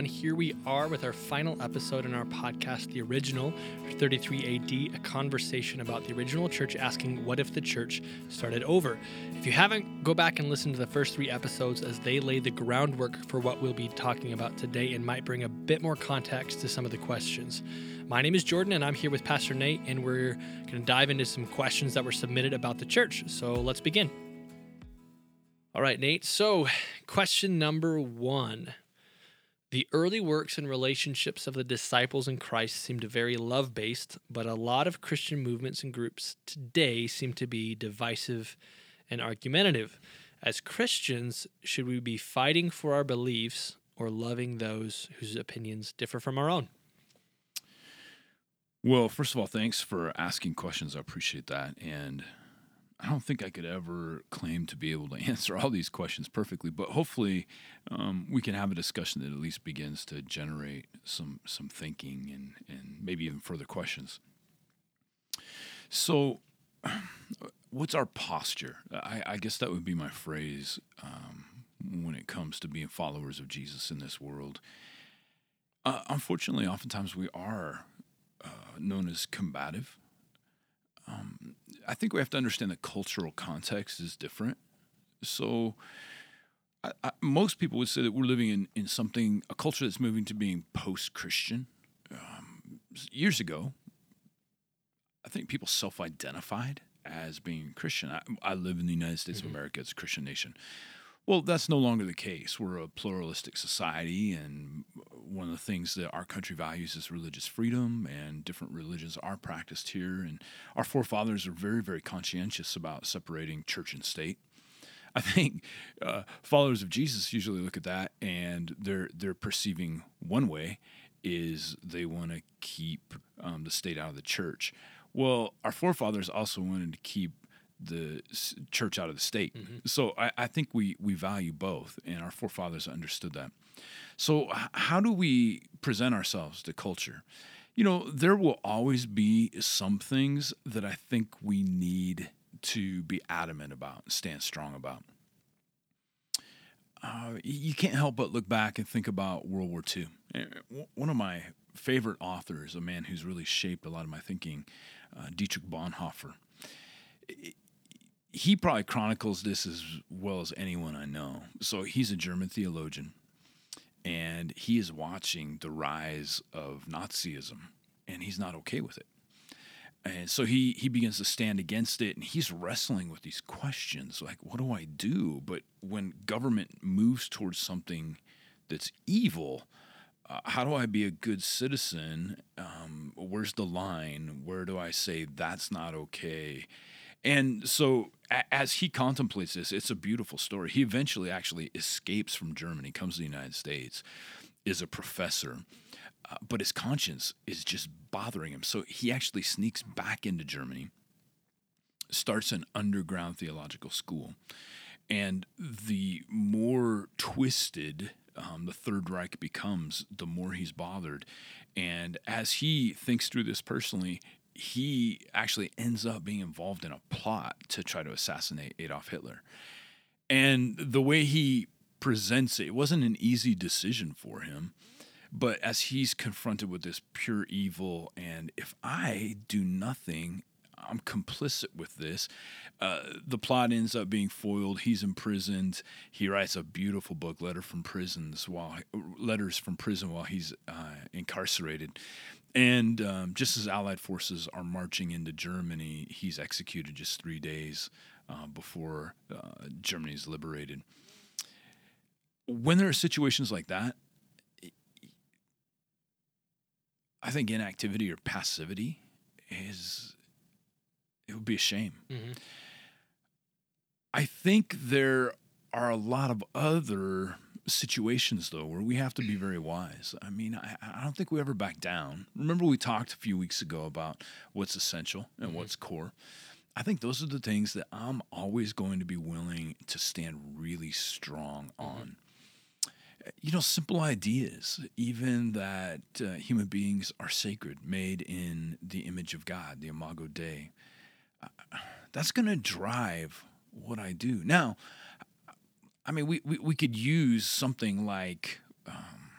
Everyone. Here we are with our final episode in our podcast, The Original, 33 AD, a conversation about the original church asking, What if the church started over? If you haven't, go back and listen to the first three episodes as they lay the groundwork for what we'll be talking about today and might bring a bit more context to some of the questions. My name is Jordan, and I'm here with Pastor Nate, and we're going to dive into some questions that were submitted about the church. So let's begin. All right, Nate. So, question number one the early works and relationships of the disciples in Christ seemed very love based, but a lot of Christian movements and groups today seem to be divisive and argumentative. As Christians, should we be fighting for our beliefs or loving those whose opinions differ from our own? Well, first of all, thanks for asking questions. I appreciate that. And I don't think I could ever claim to be able to answer all these questions perfectly, but hopefully um, we can have a discussion that at least begins to generate some some thinking and and maybe even further questions. So, what's our posture? I, I guess that would be my phrase um, when it comes to being followers of Jesus in this world. Uh, unfortunately, oftentimes we are uh, known as combative. Um, I think we have to understand that cultural context is different. So, I, I, most people would say that we're living in, in something, a culture that's moving to being post Christian. Um, years ago, I think people self identified as being Christian. I, I, live in the United States mm-hmm. of America, it's a Christian nation. Well, that's no longer the case. We're a pluralistic society, and one of the things that our country values is religious freedom, and different religions are practiced here. And our forefathers are very, very conscientious about separating church and state. I think uh, followers of Jesus usually look at that, and they're they're perceiving one way is they want to keep um, the state out of the church. Well, our forefathers also wanted to keep the church out of the state. Mm-hmm. So I, I, think we we value both, and our forefathers understood that. So how do we present ourselves to culture? You know, there will always be some things that I think we need to be adamant about, and stand strong about. Uh, you can't help but look back and think about World War II. Eh, one of my favorite authors, a man who's really shaped a lot of my thinking, uh, Dietrich Bonhoeffer he probably chronicles this as well as anyone I know. So he's a German theologian, and he is watching the rise of Nazism, and he's not okay with it. And so he he begins to stand against it, and he's wrestling with these questions like, what do I do? But when government moves towards something that's evil, uh, how do I be a good citizen? Um, where's the line? Where do I say that's not okay? And so as he contemplates this, it's a beautiful story. He eventually actually escapes from Germany, comes to the United States, is a professor, uh, but his conscience is just bothering him. So he actually sneaks back into Germany, starts an underground theological school. And the more twisted um, the Third Reich becomes, the more he's bothered. And as he thinks through this personally, he actually ends up being involved in a plot to try to assassinate Adolf Hitler. And the way he presents it, it wasn't an easy decision for him. But as he's confronted with this pure evil, and if I do nothing, I'm complicit with this. Uh, the plot ends up being foiled. He's imprisoned. He writes a beautiful book, "Letter from Prisons," while letters from prison while he's uh, incarcerated. And um, just as Allied forces are marching into Germany, he's executed just three days uh, before uh, Germany is liberated. When there are situations like that, I think inactivity or passivity is it would be a shame. Mm-hmm. I think there are a lot of other situations though where we have to be very wise. I mean, I, I, don't think we ever back down. Remember we talked a few weeks ago about what's essential and mm-hmm. what's core. I think those are the things that I'm always going to be willing to stand really strong mm-hmm. on. You know, simple ideas, even that uh, human beings are sacred, made in the image of God, the Imago Dei. Uh, that's going to drive what I do. Now, I mean, we, we, we could use something like um,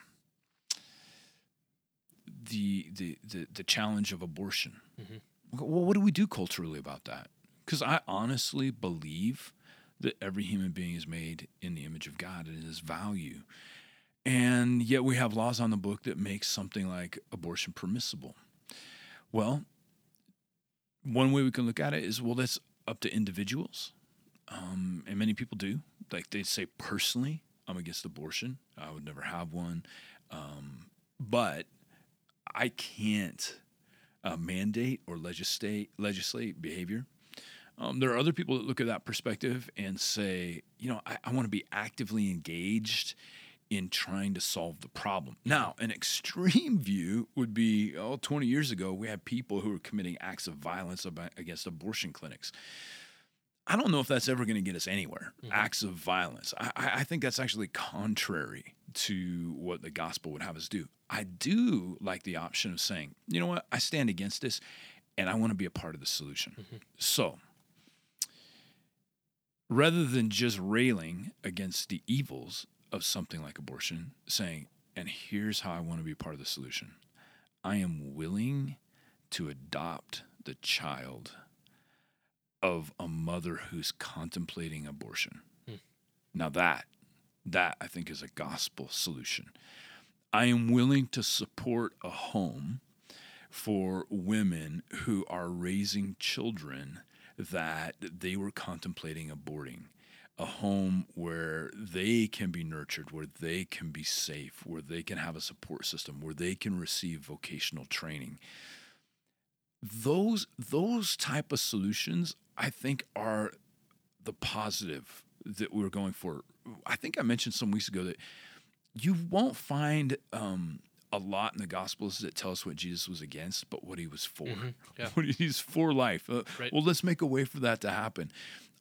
the the the, the challenge of abortion. Well, what do we do culturally about that? Because I honestly believe that every human being is made in the image of God and is value. And yet we have laws on the book that make something like abortion permissible. Well, one way we can look at it is well, that's up to individuals. Um, and many people do. Like they say, personally, I'm against abortion. I would never have one. Um, but I can't uh, mandate or legislate legislate behavior. Um, there are other people that look at that perspective and say, you know, I, I want to be actively engaged in trying to solve the problem. Now, an extreme view would be, oh, 20 years ago, we had people who were committing acts of violence about, against abortion clinics. I don't know if that's ever going to get us anywhere. Mm-hmm. Acts of violence. I, I I think that's actually contrary to what the gospel would have us do. I do like the option of saying, you know what, I stand against this and I want to be a part of the solution. Mm-hmm. So, rather than just railing against the evils of something like abortion, saying, and here's how I want to be part of the solution I am willing to adopt the child of a mother who's contemplating abortion. Hmm. Now that that I think is a gospel solution. I am willing to support a home for women who are raising children that they were contemplating aborting. A home where they can be nurtured, where they can be safe, where they can have a support system, where they can receive vocational training those those type of solutions i think are the positive that we're going for. I think i mentioned some weeks ago that you won't find um, a lot in the gospels that tell us what jesus was against but what he was for. Yeah. what he's for life. Uh, Right. well let's make a way for that to happen.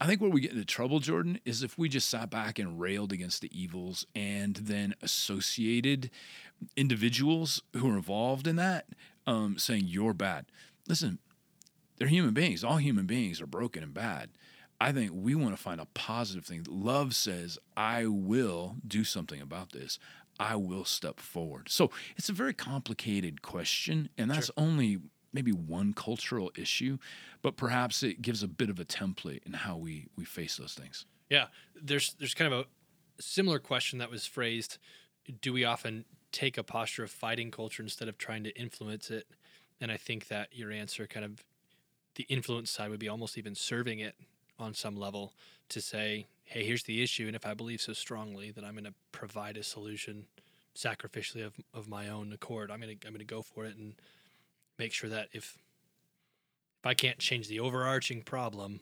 I think where we get into trouble jordan is if we just sat back and railed against the evils and then associated individuals who are involved in that um, saying you're bad listen they're human beings. All human beings are broken and bad. I think we want to find a positive thing. Love says, I will do something about this. I will step forward. So it's a very complicated question, and that's only maybe one cultural issue, but perhaps it gives a bit of a template in how we, we face those things. Yeah, there's there's kind of a similar question that was phrased. Do we often take a posture of fighting culture instead of trying to influence it? And I think that your answer kind of the influence side would be almost even serving it on some level to say, hey, here's the issue, and if I believe so strongly that I'm going to provide a solution sacrificially of, of my own accord, I'm going to I'm going to go for it and make sure that if if I can't change the overarching problem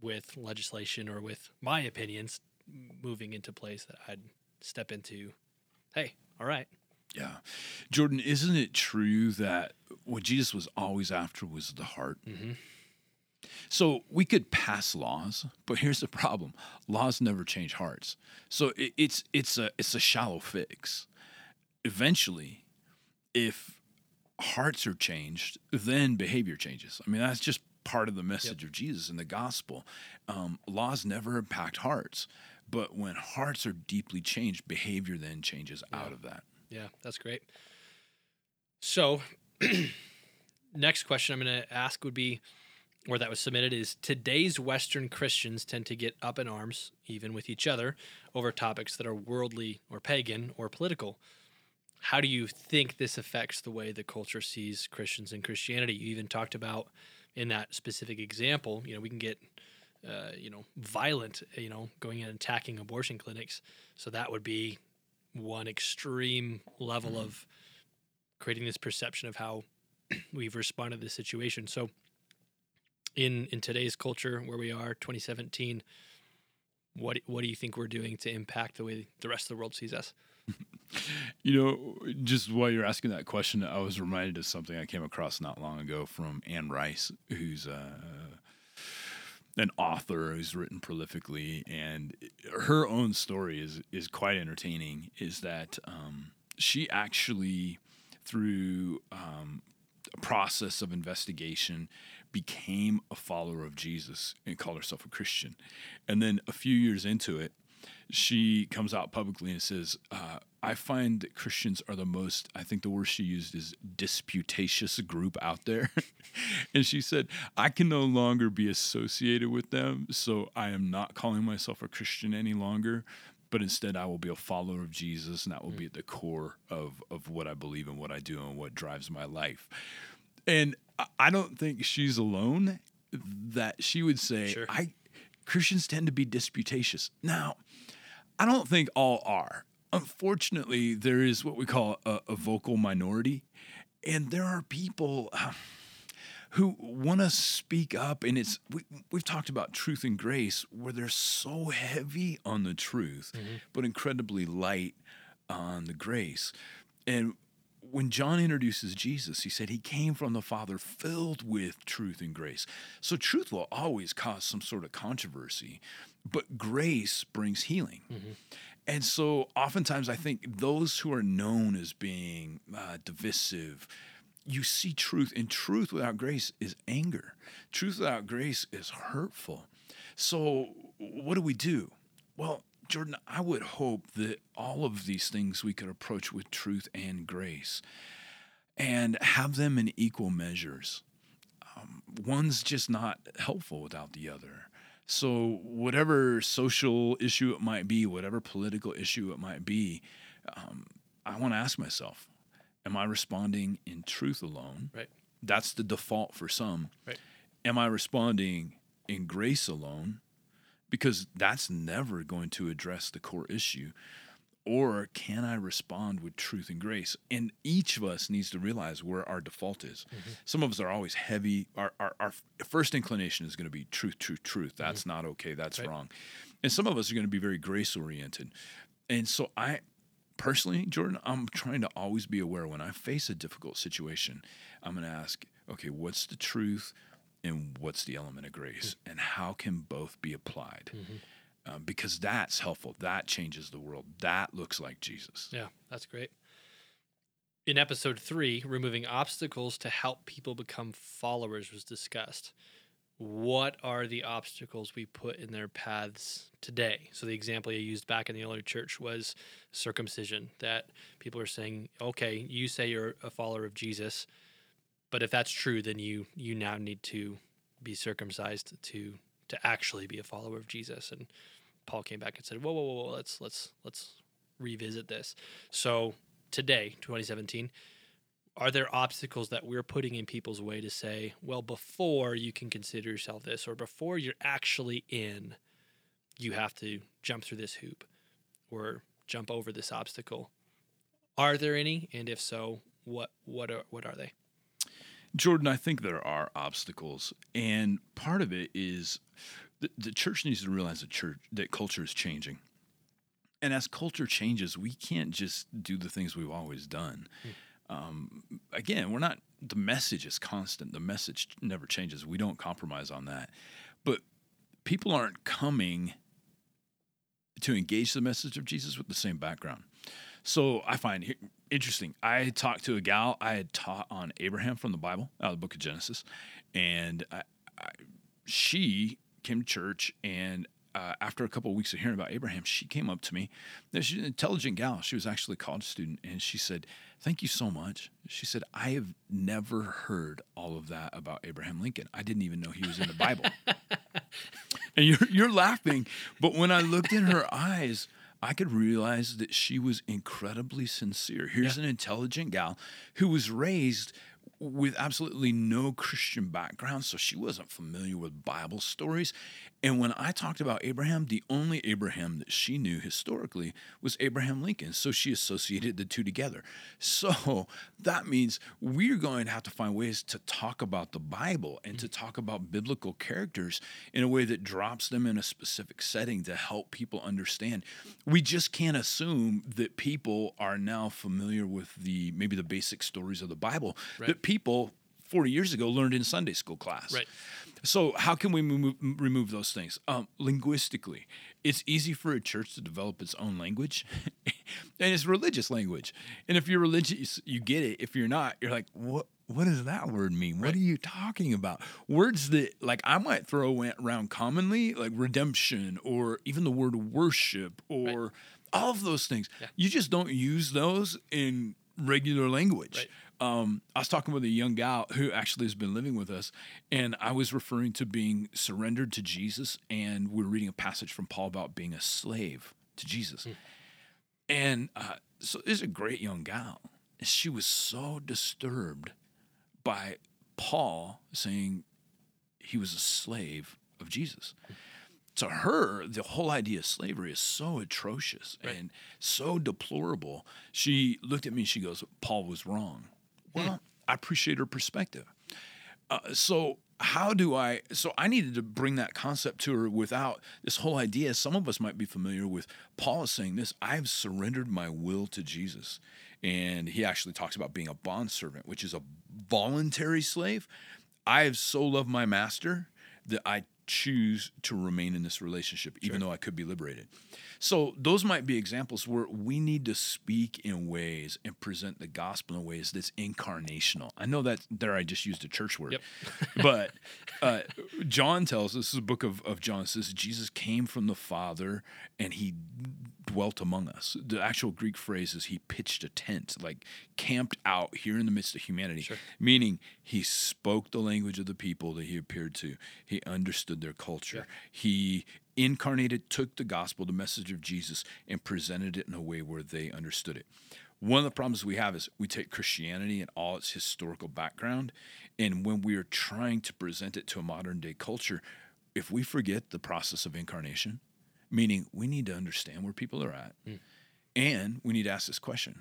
with legislation or with my opinions moving into place that I'd step into, hey, all right. Yeah. Jordan, isn't it true that what Jesus was always after was the heart? Mhm. So we could pass laws, but here's the problem: laws never change hearts. So it, it's it's a it's a shallow fix. Eventually, if hearts are changed, then behavior changes. I mean, that's just part of the message of Jesus in the gospel. Um, laws never impact hearts, but when hearts are deeply changed, behavior then changes out of that. Yeah, that's great. So, next question I'm going to ask would be, or that was submitted, is today's Western Christians tend to get up in arms, even with each other, over topics that are worldly or pagan or political. How do you think this affects the way the culture sees Christians and Christianity? You even talked about in that specific example, you know, we can get, uh, you know, violent, you know, going and attacking abortion clinics. So that would be one extreme level of creating this perception of how we've responded to the situation. So in in today's culture where we are 2017 what what do you think we're doing to impact the way the rest of the world sees us? You know, just while you're asking that question, I was reminded of something I came across not long ago from Anne Rice, who's uh, an author who's written prolifically, and her own story is is quite entertaining. Is that um, she actually, through um, a process of investigation, became a follower of Jesus and called herself a Christian, and then a few years into it, she comes out publicly and says, uh, I find that Christians are the most, I think the word she used is disputatious group out there. and she said, I can no longer be associated with them. So I am not calling myself a Christian any longer, but instead I will be a follower of Jesus. And that will be at the core of, of what I believe and what I do and what drives my life. And I don't think she's alone that she would say, Sure. I Christians tend to be disputatious. Now, I don't think all are. Unfortunately, there is what we call a, a vocal minority, and there are people uh, who want to speak up. And it's we, we've talked about truth and grace, where they're so heavy on the truth, but incredibly light on the grace. And when John introduces Jesus, he said he came from the Father filled with truth and grace. So truth will always cause some sort of controversy, but grace brings healing. And so oftentimes I think those who are known as being uh, divisive, you see truth, and truth without grace is anger. Truth without grace is hurtful. So what do we do? Well, Jordan, I would hope that all of these things we could approach with truth and grace and have them in equal measures. Um, one's just not helpful without the other. So, whatever social issue it might be, whatever political issue it might be, um, I want to ask myself Am I responding in truth alone? Right. That's the default for some. Right. Am I responding in grace alone? Because that's never going to address the core issue. Or can I respond with truth and grace? And each of us needs to realize where our default is. Mm-hmm. Some of us are always heavy. Our, our, our first inclination is going to be truth, truth, truth. Mm-hmm. That's not okay. That's Right. wrong. And some of us are going to be very grace oriented. And so I, personally, Jordan, I'm trying to always be aware when I face a difficult situation, I'm going to ask, okay, what's the truth and what's the element of grace? Mm-hmm. And how can both be applied? Uh, because that's helpful. That changes the world. That looks like Jesus. Yeah, that's great. In episode three, removing obstacles to help people become followers was discussed. What are the obstacles we put in their paths today? So, the example you used back in the early church was circumcision, that people are saying, okay, you say you're a follower of Jesus, but if that's true, then you you now need to be circumcised to to actually be a follower of Jesus. And Paul came back and said, whoa, whoa, whoa, whoa let's let's let's revisit this. So today, 2017, are there obstacles that we're putting in people's way to say, well, before you can consider yourself this, or before you're actually in, you have to jump through this hoop or jump over this obstacle? Are there any? And if so, what what are what are they? Jordan, I think there are obstacles, and part of it is the, the church needs to realize that church that culture is changing, and as culture changes, we can't just do the things we've always done. Um, again, we're not. The message is constant. The message never changes. We don't compromise on that, but people aren't coming to engage the message of Jesus with the same background. So I find it interesting. I talked to a gal I had taught on Abraham from the Bible, out of the book of Genesis, and I, I, she came to church. And uh, after a couple of weeks of hearing about Abraham, she came up to me. She's an intelligent gal. She was actually a college student, and she said, "Thank you so much." She said, "I have never heard all of that about Abraham Lincoln. I didn't even know he was in the Bible." and you're you're laughing, but when I looked in her eyes, I could realize that she was incredibly sincere. Here's an intelligent gal who was raised with absolutely no Christian background, so she wasn't familiar with Bible stories. And when I talked about Abraham, the only Abraham that she knew historically was Abraham Lincoln. So she associated the two together. So that means we're going to have to find ways to talk about the Bible and to talk about biblical characters in a way that drops them in a specific setting to help people understand. We just can't assume that people are now familiar with the maybe the basic stories of the Bible that people 40 years ago learned in Sunday school class. Right. So, how can we remove, remove those things? Um, linguistically, it's easy for a church to develop its own language, and it's religious language. And if you're religious, you get it. If you're not, you're like, what? What does that word mean? What are you talking about? Words that, like, I might throw around commonly, like redemption, or even the word worship, or all of those things. Yeah. You just don't use those in regular language. Right. Um, I was talking with a young gal who actually has been living with us, and I was referring to being surrendered to Jesus, and we are reading a passage from Paul about being a slave to Jesus. And uh, so this is a great young gal. And she was so disturbed by Paul saying he was a slave of Jesus. To her, the whole idea of slavery is so atrocious Right. and so deplorable. She looked at me and she goes, Paul was wrong. Well, I appreciate her perspective. Uh, so how do I? So I needed to bring that concept to her without this whole idea. Some of us might be familiar with Paul is saying this: "I've surrendered my will to Jesus," and he actually talks about being a bondservant, which is a voluntary slave. I have so loved my master that I choose to remain in this relationship, even though I could be liberated. So those might be examples where we need to speak in ways and present the gospel in ways that's incarnational. I know that there I just used a church word, Yep. but uh, John tells us this is the book of, of John says Jesus came from the Father and he dwelt among us. The actual Greek phrase is he pitched a tent, like camped out here in the midst of humanity, Sure. meaning he spoke the language of the people that he appeared to. He understood their culture. He incarnated, took the gospel, the message of Jesus, and presented it in a way where they understood it. One of the problems we have is we take Christianity and all its historical background, and when we are trying to present it to a modern day culture, if we forget the process of incarnation, meaning we need to understand where people are at, and we need to ask this question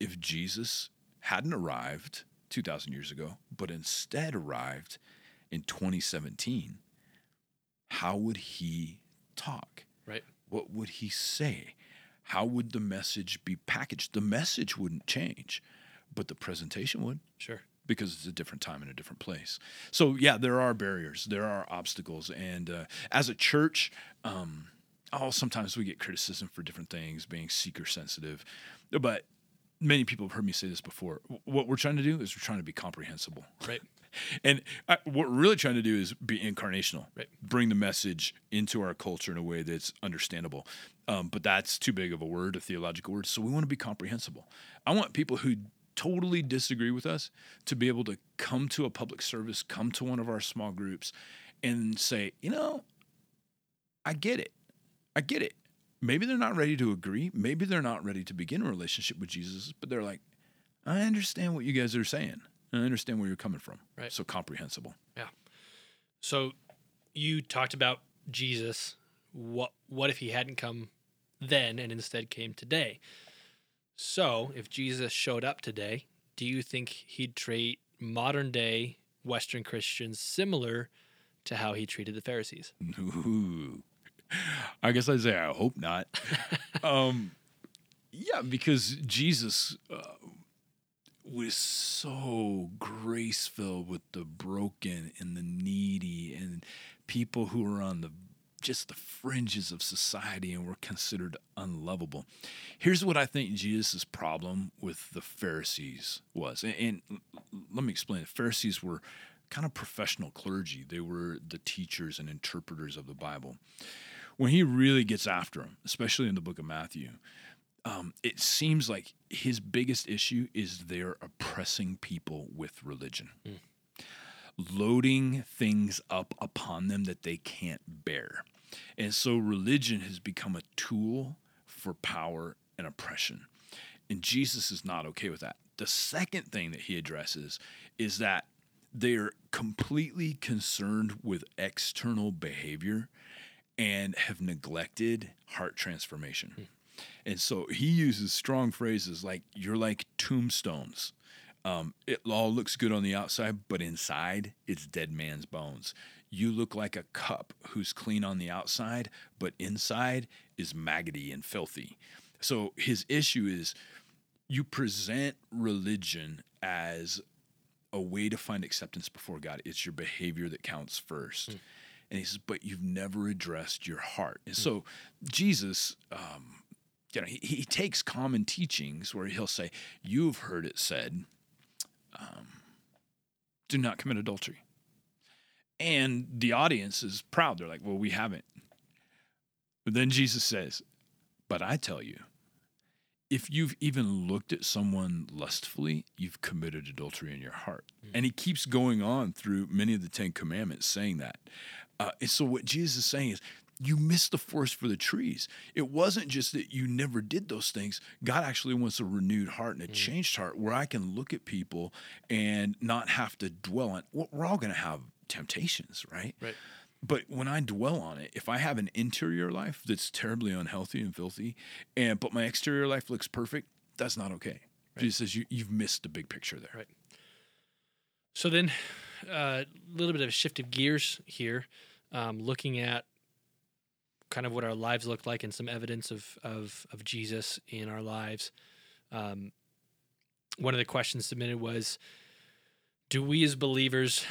if Jesus hadn't arrived 2,000 years ago, but instead arrived in 2017, how would he talk? Right. What would he say? How would the message be packaged? The message wouldn't change, but the presentation would Sure. because it's a different time and a different place. So yeah, there are barriers, there are obstacles, and uh, as a church, um, oh, sometimes we get criticism for different things, being seeker sensitive, but many people have heard me say this before. What we're trying to do is we're trying to be comprehensible. Right. And I, what we're really trying to do is be incarnational, Right. bring the message into our culture in a way that's understandable. Um, but that's too big of a word, a theological word. So we want to be comprehensible. I want people who totally disagree with us to be able to come to a public service, come to one of our small groups, and say, you know, I get it. I get it. Maybe they're not ready to agree. Maybe they're not ready to begin a relationship with Jesus, but they're like, I understand what you guys are saying. I understand where you're coming from. Right. So comprehensible. Yeah. So you talked about Jesus. What what if he hadn't come then and instead came today? So if Jesus showed up today, do you think he'd treat modern day Western Christians similar to how he treated the Pharisees? Ooh. I guess I'd say I hope not. um, yeah, because Jesus uh, was so grace filled with the broken and the needy and people who were on the just the fringes of society and were considered unlovable. Here's what I think Jesus' problem with the Pharisees was. And, and let me explain. The Pharisees were kind of professional clergy. They were the teachers and interpreters of the Bible. When he really gets after them, especially in the book of Matthew, um, it seems like his biggest issue is they're oppressing people with religion, loading things up upon them that they can't bear. And so religion has become a tool for power and oppression. And Jesus is not okay with that. The second thing that he addresses is that they're completely concerned with external behavior and have neglected heart transformation. And so he uses strong phrases like, you're like tombstones. Um, it all looks good on the outside, but inside it's dead man's bones. You look like a cup who's clean on the outside, but inside is maggoty and filthy. So his issue is you present religion as a way to find acceptance before God. It's your behavior that counts first. And he says, but you've never addressed your heart. And so Jesus, um, you know, he, he takes common teachings where he'll say, You've heard it said, um, do not commit adultery. And the audience is proud. They're like, Well, we haven't. But then Jesus says, But I tell you, if you've even looked at someone lustfully, you've committed adultery in your heart. Mm. And he keeps going on through many of the Ten Commandments saying that. Uh, and so, what Jesus is saying is, you missed the forest for the trees. It wasn't just that you never did those things. God actually wants a renewed heart and a mm. changed heart where I can look at people and not have to dwell on. We're all going to have temptations, right? Right. But when I dwell on it, if I have an interior life that's terribly unhealthy and filthy, and but my exterior life looks perfect, that's not okay. Right. Jesus says you, you've missed the big picture there. Right. So then, a uh, little bit of a shift of gears here, um, looking at kind of what our lives look like and some evidence of of, of Jesus in our lives. Um, one of the questions submitted was, "Do we as believers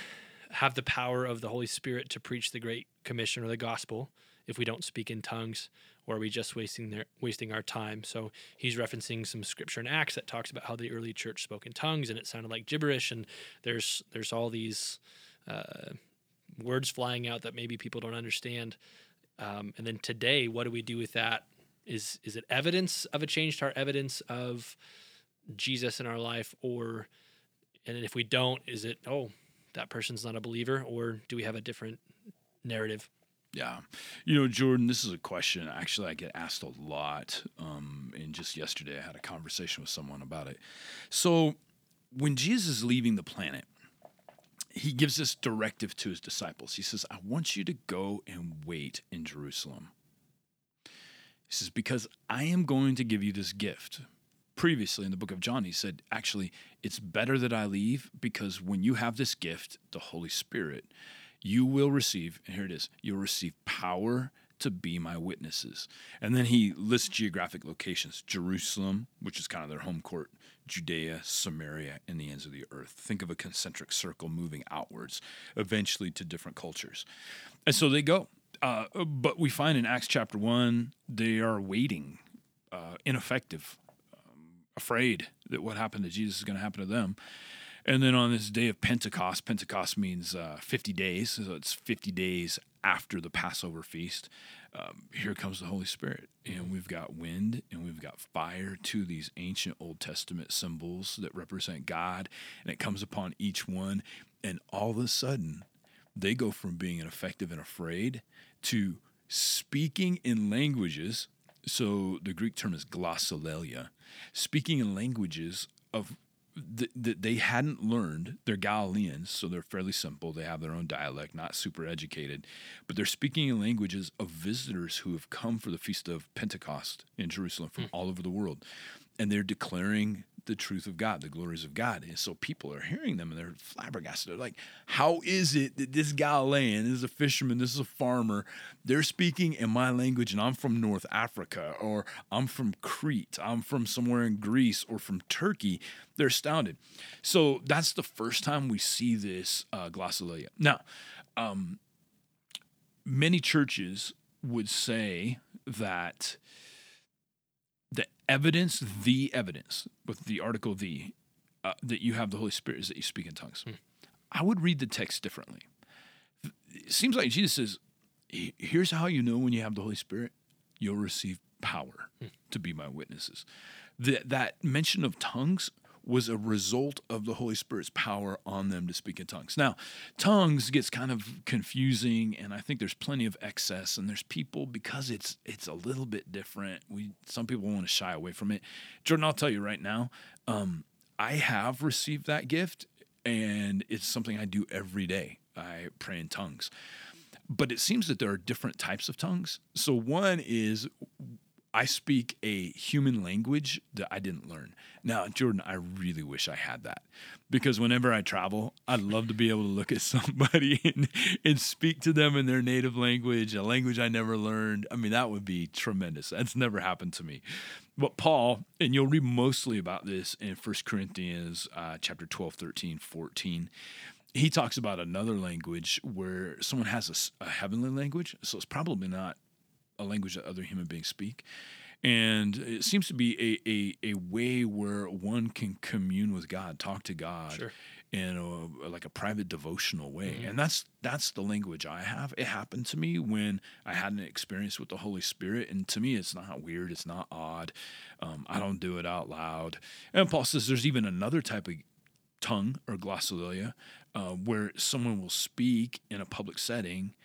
have the power of the Holy Spirit to preach the Great Commission or the gospel if we don't speak in tongues, or are we just wasting their wasting our time? So he's referencing some scripture in Acts that talks about how the early church spoke in tongues and it sounded like gibberish, and there's there's all these uh, words flying out that maybe people don't understand. Um, and then today, what do we do with that? Is is it evidence of a changed heart? Evidence of Jesus in our life, or and if we don't, is it oh that person's not a believer, or do we have a different narrative? Yeah. You know, Jordan, this is a question actually I get asked a lot. Um, and just yesterday, I had a conversation with someone about it. So, when Jesus is leaving the planet, he gives this directive to his disciples. He says, I want you to go and wait in Jerusalem. He says, Because I am going to give you this gift previously in the book of John, he said, actually, it's better that I leave because when you have this gift, the Holy Spirit, you will receive, and here it is, you'll receive power to be my witnesses. And then he lists geographic locations Jerusalem, which is kind of their home court, Judea, Samaria, and the ends of the earth. Think of a concentric circle moving outwards, eventually to different cultures. And so they go. Uh, but we find in Acts chapter 1, they are waiting, uh, ineffective afraid that what happened to Jesus is going to happen to them. And then on this day of Pentecost, Pentecost means uh, 50 days, so it's 50 days after the Passover feast. Um, here comes the Holy Spirit, and we've got wind and we've got fire, of these ancient Old Testament symbols that represent God, and it comes upon each one. And all of a sudden, they go from being ineffective and afraid to speaking in languages so the Greek term is glossolalia, speaking in languages of that th- they hadn't learned. They're Galileans, so they're fairly simple. They have their own dialect, not super educated, but they're speaking in languages of visitors who have come for the feast of Pentecost in Jerusalem from mm. all over the world, and they're declaring the truth of God, the glories of God. And so people are hearing them and they're flabbergasted. They're like, how is it that this Galilean, this is a fisherman, this is a farmer, they're speaking in my language and I'm from North Africa or I'm from Crete, I'm from somewhere in Greece or from Turkey. They're astounded. So that's the first time we see this uh, glossolalia. Now, um, many churches would say that the evidence, the evidence with the article the, uh, that you have the Holy Spirit is that you speak in tongues. Hmm. I would read the text differently. It seems like Jesus says, here's how you know when you have the Holy Spirit you'll receive power hmm. to be my witnesses. That, that mention of tongues was a result of the Holy Spirit's power on them to speak in tongues. Now, tongues gets kind of confusing, and I think there's plenty of excess. And there's people because it's it's a little bit different. We some people want to shy away from it. Jordan, I'll tell you right now, um, I have received that gift, and it's something I do every day. I pray in tongues. But it seems that there are different types of tongues. So, one is I speak a human language that I didn't learn. Now, Jordan, I really wish I had that because whenever I travel, I'd love to be able to look at somebody and, and speak to them in their native language, a language I never learned. I mean, that would be tremendous. That's never happened to me. But Paul, and you'll read mostly about this in 1 Corinthians uh, chapter 12, 13, 14 he talks about another language where someone has a, a, heavenly language, so it's probably not a language that other human beings speak. And it seems to be a, a, a way where one can commune with God, talk to God. Sure. in a, like a private devotional way and that's that's the language i have it happened to me when i had an experience with the holy spirit and to me it's not weird it's not odd um, i don't do it out loud and paul says there's even another type of tongue or glossolalia uh, where someone will speak in a public setting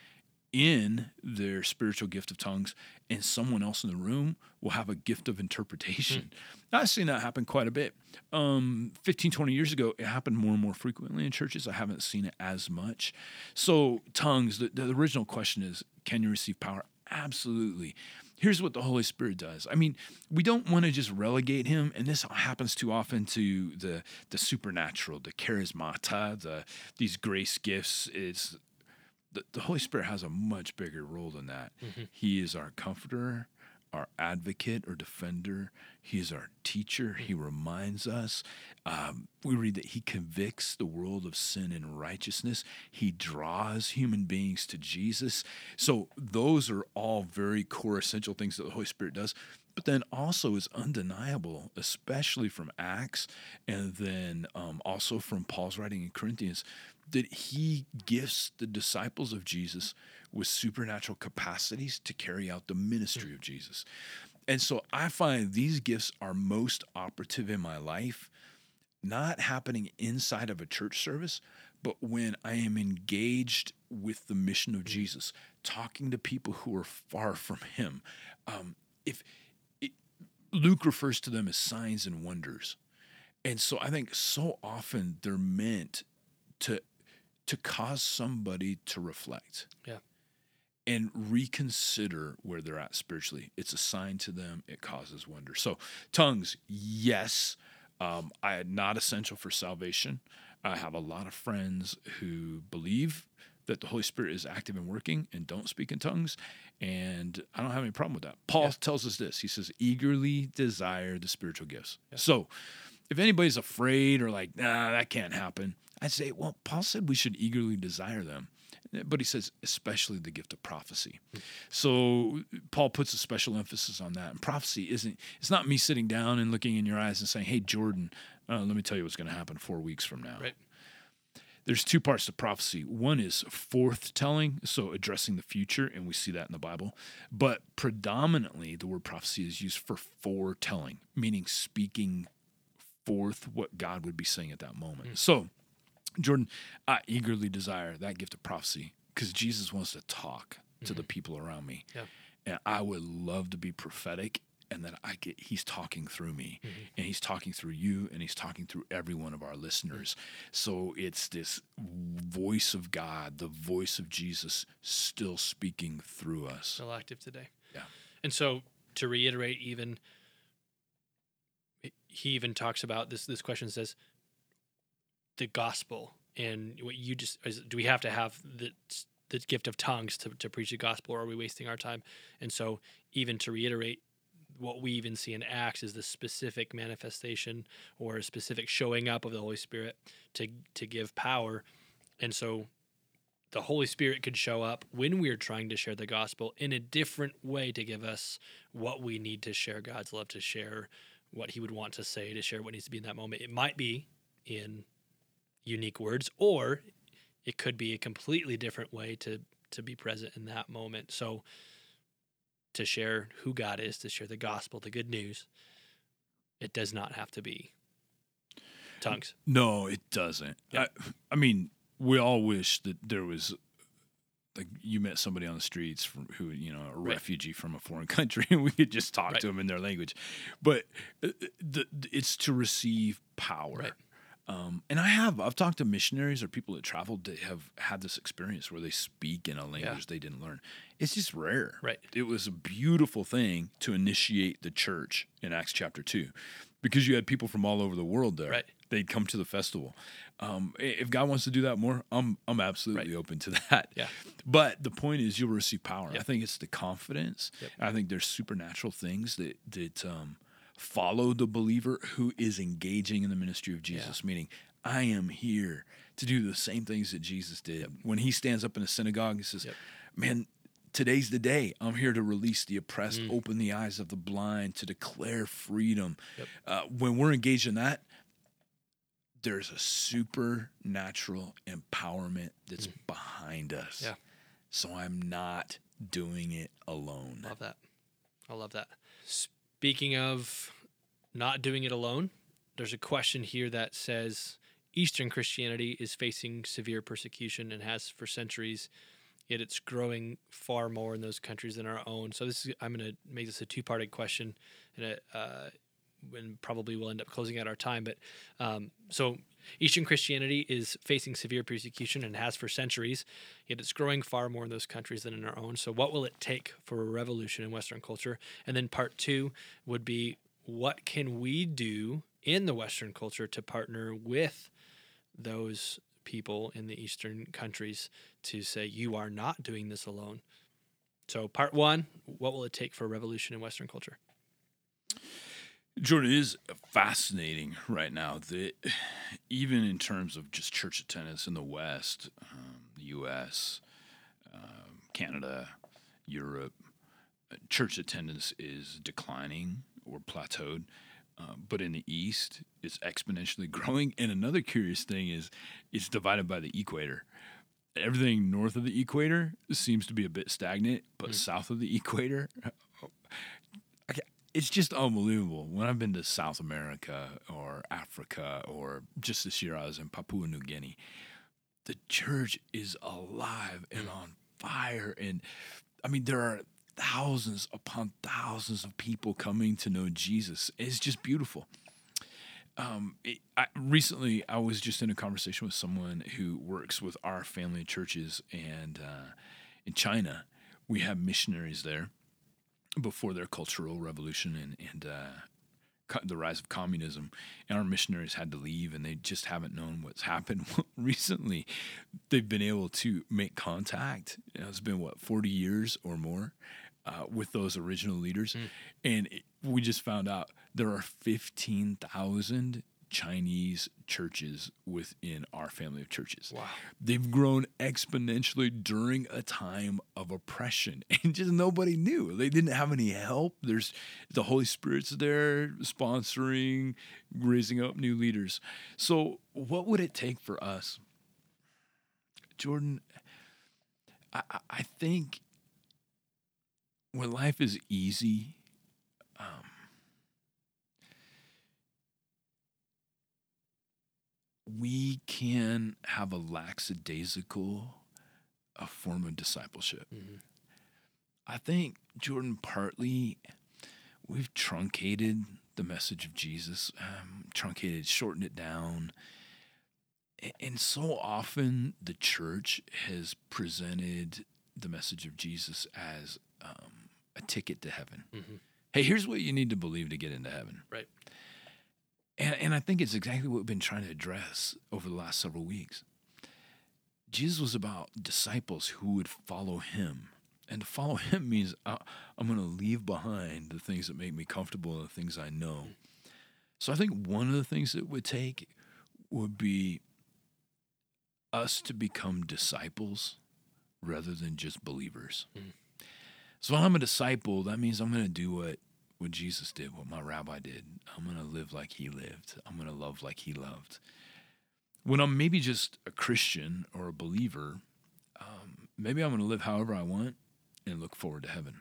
in their spiritual gift of tongues, and someone else in the room will have a gift of interpretation. I've seen that happen quite a bit. Um, 15, 20 years ago, it happened more and more frequently in churches. I haven't seen it as much. So, tongues, the, the original question is can you receive power? Absolutely. Here's what the Holy Spirit does. I mean, we don't want to just relegate him, and this happens too often to the the supernatural, the charismata, the these grace gifts. It's the, the Holy Spirit has a much bigger role than that. He is our comforter, our advocate or defender. He is our teacher. He reminds us. Um, we read that he convicts the world of sin and righteousness. He draws human beings to Jesus. So, those are all very core essential things that the Holy Spirit does. But then also is undeniable, especially from Acts and then um, also from Paul's writing in Corinthians, that he gifts the disciples of Jesus with supernatural capacities to carry out the ministry of Jesus. And so I find these gifts are most operative in my life, not happening inside of a church service, but when I am engaged with the mission of Jesus, talking to people who are far from Him. Um, if it, Luke refers to them as signs and wonders, and so I think so often they're meant to to cause somebody to reflect Yeah. and reconsider where they're at spiritually. It's a sign to them. It causes wonder. So tongues, yes, um, I not essential for salvation. I have a lot of friends who believe that the Holy Spirit is active and working and don't speak in tongues, and I don't have any problem with that. Paul Yeah. tells us this. He says, "Eagerly desire the spiritual gifts." So, if anybody's afraid or like, nah, that can't happen, I'd say, well, Paul said we should eagerly desire them. But he says, especially the gift of prophecy. So Paul puts a special emphasis on that. And prophecy isn't, it's not me sitting down and looking in your eyes and saying, hey, Jordan, uh, let me tell you what's going to happen four weeks from now. Right. There's two parts to prophecy. One is forthtelling, so addressing the future, and we see that in the Bible. But predominantly, the word prophecy is used for foretelling, meaning speaking forth what God would be saying at that moment. So, Jordan, I eagerly desire that gift of prophecy because Jesus wants to talk to the mm-hmm. people around me. Yeah. And I would love to be prophetic and that I get he's talking through me mm-hmm. and he's talking through you and he's talking through every one of our listeners. So it's this voice of God, the voice of Jesus still speaking through us. Still active today. Yeah. And so to reiterate, even he even talks about this. This question says the gospel and what you just is, do we have to have the the gift of tongues to, to preach the gospel or are we wasting our time? And so even to reiterate what we even see in acts is the specific manifestation or specific showing up of the holy spirit to to give power. And so the holy spirit could show up when we're trying to share the gospel in a different way to give us what we need to share god's love to share what he would want to say to share what needs to be in that moment. It might be in unique words or it could be a completely different way to to be present in that moment so to share who god is to share the gospel the good news it does not have to be tongues No, it doesn't. Yeah. I, I mean, we all wish that there was like you met somebody on the streets from who you know a Right. refugee from a foreign country and we could just talk Right. to them in their language but uh, the, it's to receive power Right. Um, and i have i've talked to missionaries or people that traveled that have had this experience where they speak in a language they didn't learn it's just rare Right. it was a beautiful thing to initiate the church in acts chapter 2 because you had people from all over the world there Right. they'd come to the festival. Um, if God wants to do that more, I'm I'm absolutely open to that. Yeah. But the point is, you'll receive power. I think it's the confidence. Yep. I think there's supernatural things that that um, follow the believer who is engaging in the ministry of Jesus. Meaning, I am here to do the same things that Jesus did. When he stands up in a synagogue and says, Yep. "Man." Today's the day. I'm here to release the oppressed, Mm. open the eyes of the blind, to declare freedom. Yep. Uh, when we're engaged in that, there's a supernatural empowerment that's behind us. Mm. Yeah. So I'm not doing it alone. Love that. I love that. Speaking of not doing it alone, there's a question here that says Eastern Christianity is facing severe persecution and has for centuries, yet it's growing far more in those countries than our own. So this is I'm going to make this a two-parted question, and it, uh, and probably we'll end up closing out our time. But um, so Eastern Christianity is facing severe persecution and has for centuries, yet it's growing far more in those countries than in our own. So, what will it take for a revolution in Western culture? And then part two would be what can we do in the Western culture to partner with those people in the Eastern countries to say, you are not doing this alone? So, part one, what will it take for a revolution in Western culture? Jordan it is fascinating right now that even in terms of just church attendance in the West, um, the U.S., um, Canada, Europe, uh, church attendance is declining or plateaued. Uh, but in the East, it's exponentially growing. And another curious thing is it's divided by the equator. Everything north of the equator seems to be a bit stagnant, but south of the equator, it's just unbelievable. When I've been to South America or Africa, or just this year I was in Papua New Guinea, the church is alive and on fire. And I mean, there are thousands upon thousands of people coming to know Jesus. It's just beautiful. Um, it, I, recently, I was just in a conversation with someone who works with our family churches, and uh, in China, we have missionaries there before their cultural revolution and, and uh, co- the rise of communism. And our missionaries had to leave, and they just haven't known what's happened recently. They've been able to make contact. It's been what forty years or more uh, with those original leaders, and it, we just found out there are fifteen thousand Chinese churches within our family of churches. Wow. They've grown exponentially during a time of oppression and just nobody knew. They didn't have any help. There's the Holy Spirit's there sponsoring, raising up new leaders. So, what would it take for us? Jordan, I, I- think when life is easy, um, we can have a lackadaisical a form of discipleship. I think Jordan partly we've truncated the message of Jesus, um, truncated, shortened it down. And so often the church has presented the message of Jesus as um, a ticket to heaven. Hey, here's what you need to believe to get into heaven. Right. And, and I think it's exactly what we've been trying to address over the last several weeks. Jesus was about disciples who would follow him. And to follow him means uh, I'm going to leave behind the things that make me comfortable and the things I know. So I think one of the things that would take would be us to become disciples rather than just believers. So when I'm a disciple, that means I'm going to do what what Jesus did, what my rabbi did. I'm going to live like he lived. I'm going to love like he loved. When I'm maybe just a Christian or a believer, um, maybe I'm going to live however I want and look forward to heaven.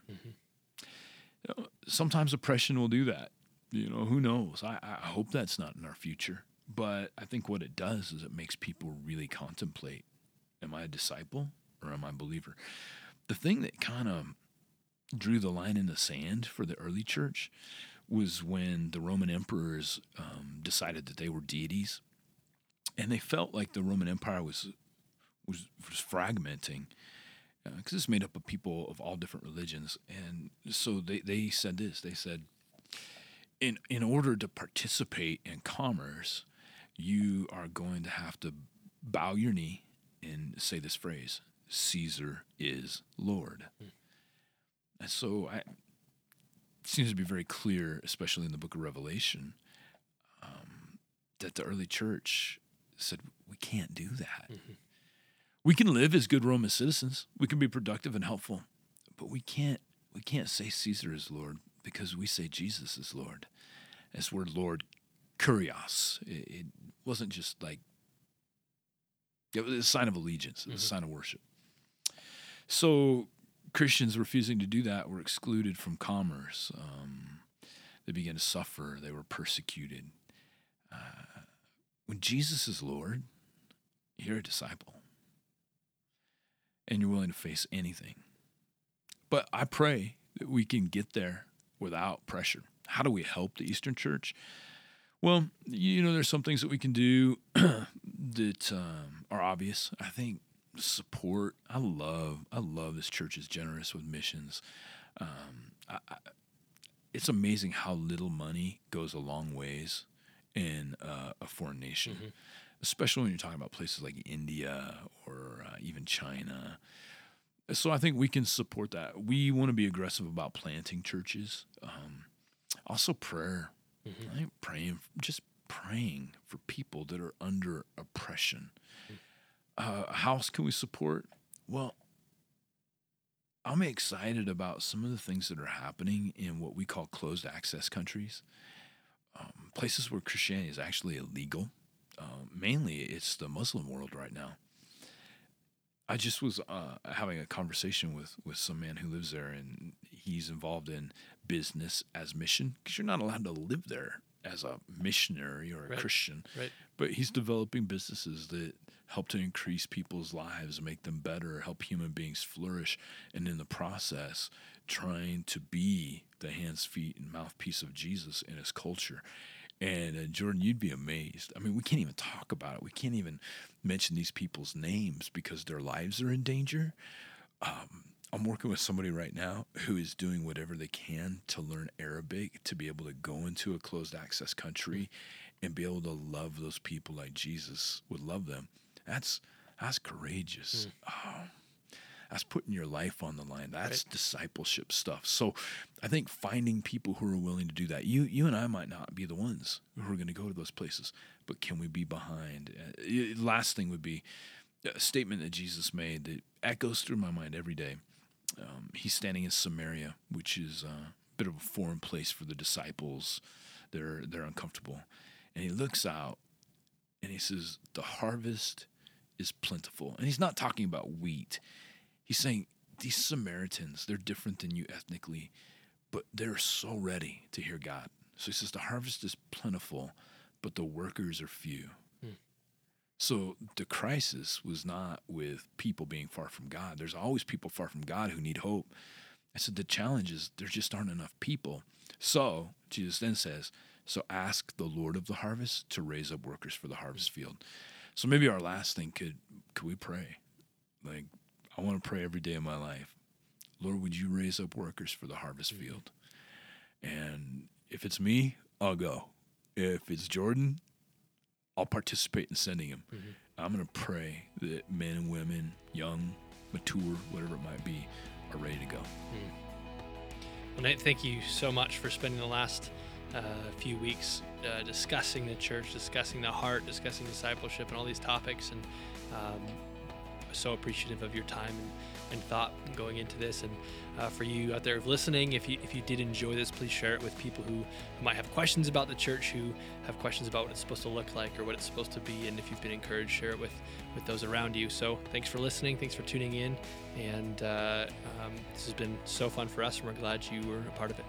You know, sometimes oppression will do that. You know, who knows? I, I hope that's not in our future. But I think what it does is it makes people really contemplate am I a disciple or am I a believer? The thing that kind of drew the line in the sand for the early church was when the Roman emperors um, decided that they were deities, and they felt like the Roman Empire was was, was fragmenting because it's made up of people of all different religions, and so they they said this. They said, in in order to participate in commerce, you are going to have to bow your knee and say this phrase: "Caesar is Lord." And so I, it seems to be very clear, especially in the book of Revelation, um, that the early church said, we can't do that. We can live as good Roman citizens. We can be productive and helpful, but we can't we can't say Caesar is Lord because we say Jesus is Lord. This word Lord kurios. It, it wasn't just like it was a sign of allegiance, it was a Mhm. sign of worship. So Christians refusing to do that were excluded from commerce. Um, they began to suffer. They were persecuted. Uh, when Jesus is Lord, you're a disciple, and you're willing to face anything. But I pray that we can get there without pressure. How do we help the Eastern Church? Well, you know, there's some things that we can do that um, are obvious. I think support. I love, I love this church is generous with missions. Um, I, I, it's amazing how little money goes a long ways in uh, a foreign nation, Mhm. especially when you're talking about places like India or uh, even China. So I think we can support that. We want to be aggressive about planting churches. Um, also, prayer. Mhm. I think praying, just praying for people that are under oppression. Uh, how else can we support? Well, I'm excited about some of the things that are happening in what we call closed access countries, um, places where Christianity is actually illegal. Um, mainly, it's the Muslim world right now. I just was uh, having a conversation with with some man who lives there, and he's involved in business as mission because you're not allowed to live there as a missionary or a Right. Christian. Right. But he's developing businesses that help to increase people's lives, make them better, help human beings flourish, and in the process, trying to be the hands, feet, and mouthpiece of Jesus in his culture. And uh, Jordan, you'd be amazed. I mean, we can't even talk about it. We can't even mention these people's names because their lives are in danger. Um, I'm working with somebody right now who is doing whatever they can to learn Arabic to be able to go into a closed access country and be able to love those people like Jesus would love them. That's that's courageous. Oh, that's putting your life on the line. That's discipleship stuff. So I think finding people who are willing to do that. You you and I might not be the ones who are going to go to those places, but can we be behind? Uh, last thing would be a statement that Jesus made that echoes through my mind every day. Um, he's standing in Samaria, which is uh, a bit of a foreign place for the disciples. They're they're uncomfortable, and he looks out and he says, "The harvest is plentiful." And he's not talking about wheat. He's saying these Samaritans, they're different than you ethnically, but they're so ready to hear God. So he says, "The harvest is plentiful, but the workers are few." Hmm. So the crisis was not with people being far from God. There's always people far from God who need hope. I said the challenge is there just aren't enough people. So Jesus then says, "So ask the Lord of the harvest to raise up workers for the harvest field." So maybe our last thing could could we pray? Like I want to pray every day of my life. Lord, would you raise up workers for the harvest field? And if it's me, I'll go. If it's Jordan, I'll participate in sending him. Mhm. I'm going to pray that men and women, young, mature, whatever it might be, are ready to go. Well, Nate, thank you so much for spending the last uh, few weeks uh, discussing the church, discussing the heart, discussing discipleship, and all these topics. And um, so appreciative of your time and, and thought going into this. And uh, for you out there listening, if you if you did enjoy this, please share it with people who, who might have questions about the church, who have questions about what it's supposed to look like or what it's supposed to be. And if you've been encouraged, share it with with those around you. So thanks for listening. Thanks for tuning in. And uh, um, this has been so fun for us, and we're glad you were a part of it.